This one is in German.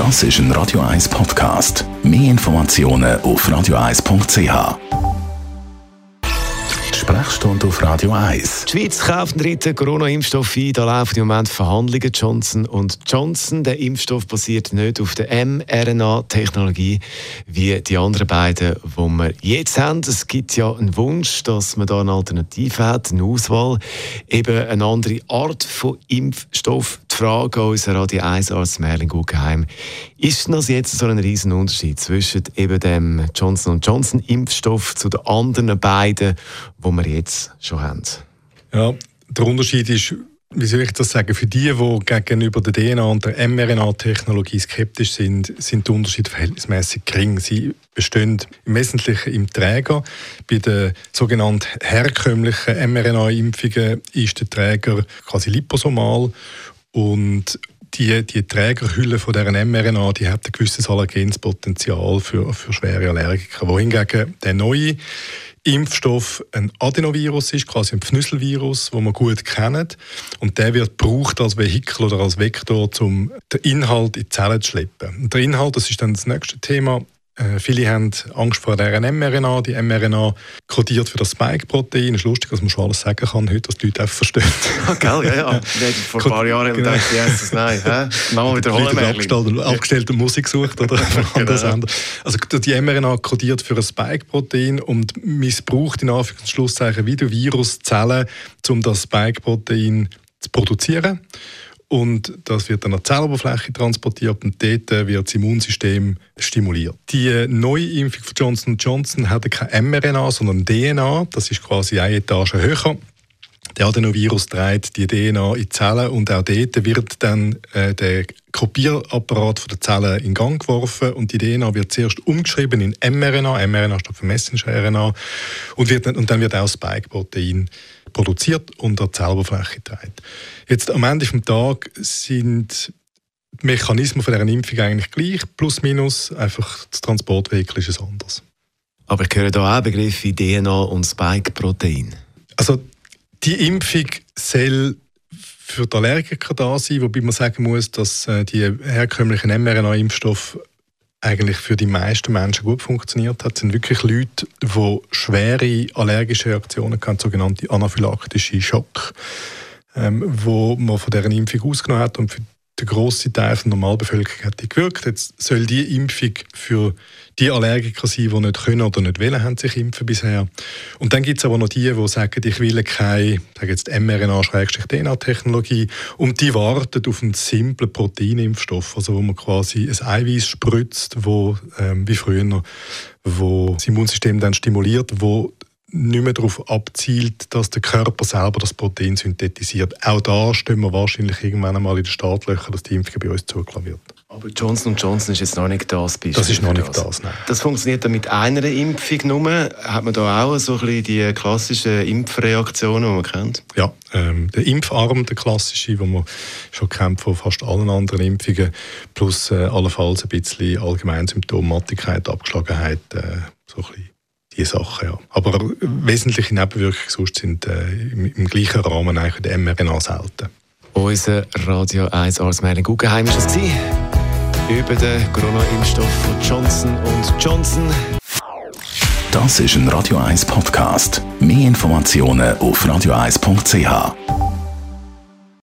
Das ist ein Radio 1 Podcast. Mehr Informationen auf radio1.ch. Sprechstunde auf Radio 1. Die Schweiz kauft einen dritten Corona-Impfstoff ein. Da laufen im Moment Verhandlungen. Johnson und Johnson. Der Impfstoff basiert nicht auf der mRNA-Technologie wie die anderen beiden, die wir jetzt haben. Es gibt ja einen Wunsch, dass man da eine Alternative hat, eine Auswahl, eben eine andere Art von Impfstoff. Frage an unseren Radio 1 Arzt Merlin Guggenheim. Ist das jetzt so ein riesen Unterschied zwischen eben dem Johnson Johnson Impfstoff zu den anderen beiden, die wir jetzt schon haben? Ja, der Unterschied ist, wie soll ich das sagen, für die, die gegenüber der DNA und der mRNA-Technologie skeptisch sind, sind die Unterschiede verhältnismäßig gering. Sie bestehen im Wesentlichen im Träger. Bei den sogenannten herkömmlichen mRNA-Impfungen ist der Träger quasi liposomal und die, die Trägerhülle von dieser mRNA, die hat ein gewisses Allergenspotenzial für, für schwere Allergiker. Wohingegen der neue Impfstoff ein Adenovirus ist, quasi ein Pfnüsselvirus, wo man gut kennt. Und der wird gebraucht als Vehikel oder als Vektor, um den Inhalt in die Zellen zu schleppen. Und der Inhalt, das ist dann das nächste Thema, viele haben Angst vor der mRNA. Die mRNA kodiert für das Spike-Protein. Es ist lustig, dass man schon alles sagen kann heute, was die Leute einfach verstehen. Ah, gell, ja, ja. Vor ein paar Jahren genau. gedacht, yes, nein. Hä? Mal wiederholen, Abgestellte, abgestellte Musik sucht oder genau. Also die mRNA kodiert für ein Spike-Protein und missbraucht in Anführungszeichen wieder Viruszellen, um das Spike-Protein zu produzieren und das wird dann an die Zelloberfläche transportiert und dort wird das Immunsystem stimuliert. Die neue Impfung von Johnson Johnson hat kein mRNA, sondern DNA. Das ist quasi eine Etage höher. Der Adenovirus trägt die DNA in die Zellen und auch dort wird dann äh, der Kopierapparat der Zellen in Gang geworfen und die DNA wird zuerst umgeschrieben in mRNA, mRNA steht für Messenger-RNA und, wird, und dann wird auch Spike-Protein produziert und an die Zelloberfläche getragen. Jetzt am Ende des Tages sind die Mechanismen von dieser Impfung eigentlich gleich, plus minus, einfach das Transportvehikel ist es anders. Aber ich höre da auch Begriffe wie DNA und Spike-Protein. Also die Impfung soll für die Allergiker da sein, wobei man sagen muss, dass äh, die herkömmlichen mRNA-Impfstoffe eigentlich für die meisten Menschen gut funktioniert hat, Es sind wirklich Leute, die schwere allergische Reaktionen haben, sogenannte anaphylaktische Schock, ähm, wo man von deren Impfung ausgenommen hat und für der grosse Teil der Normalbevölkerung hat gewirkt. Jetzt soll die Impfung für die Allergiker sein, die nicht können oder nicht wollen, haben sich impfen bisher. Und dann gibt es aber noch die, die sagen, ich will keine mRNA-DNA-Technologie und die warten auf einen simplen Proteinimpfstoff, also wo man quasi ein Eiweiß spritzt, wo, ähm, wie früher, wo das Immunsystem dann stimuliert, wo nicht mehr darauf abzielt, dass der Körper selber das Protein synthetisiert. Auch da stehen wir wahrscheinlich irgendwann einmal in den Startlöchern, dass die Impfung bei uns zugelassen wird. Aber Johnson Johnson ist jetzt noch nicht das Beispiel. Das ist noch nicht das, das nein. Das funktioniert dann mit einer Impfung nur. Hat man da auch so ein bisschen die klassischen Impfreaktionen, die man kennt? Ja, ähm, der Impfarm, der klassische, den man schon kennt von fast allen anderen Impfungen, plus äh, allenfalls ein bisschen Allgemeinsymptomatigkeit, Abgeschlagenheit, äh, so ein bisschen die Sachen, ja. Aber wesentliche Nebenwirkungen sonst sind äh, im, im, gleichen Rahmen eigentlich der mRNA selten. Unser Radio 1 Arzt Merlin Guggenheim war es über den Corona-Impfstoff von Johnson Johnson. Das ist ein Radio 1 Podcast. Mehr Informationen auf radio1.ch.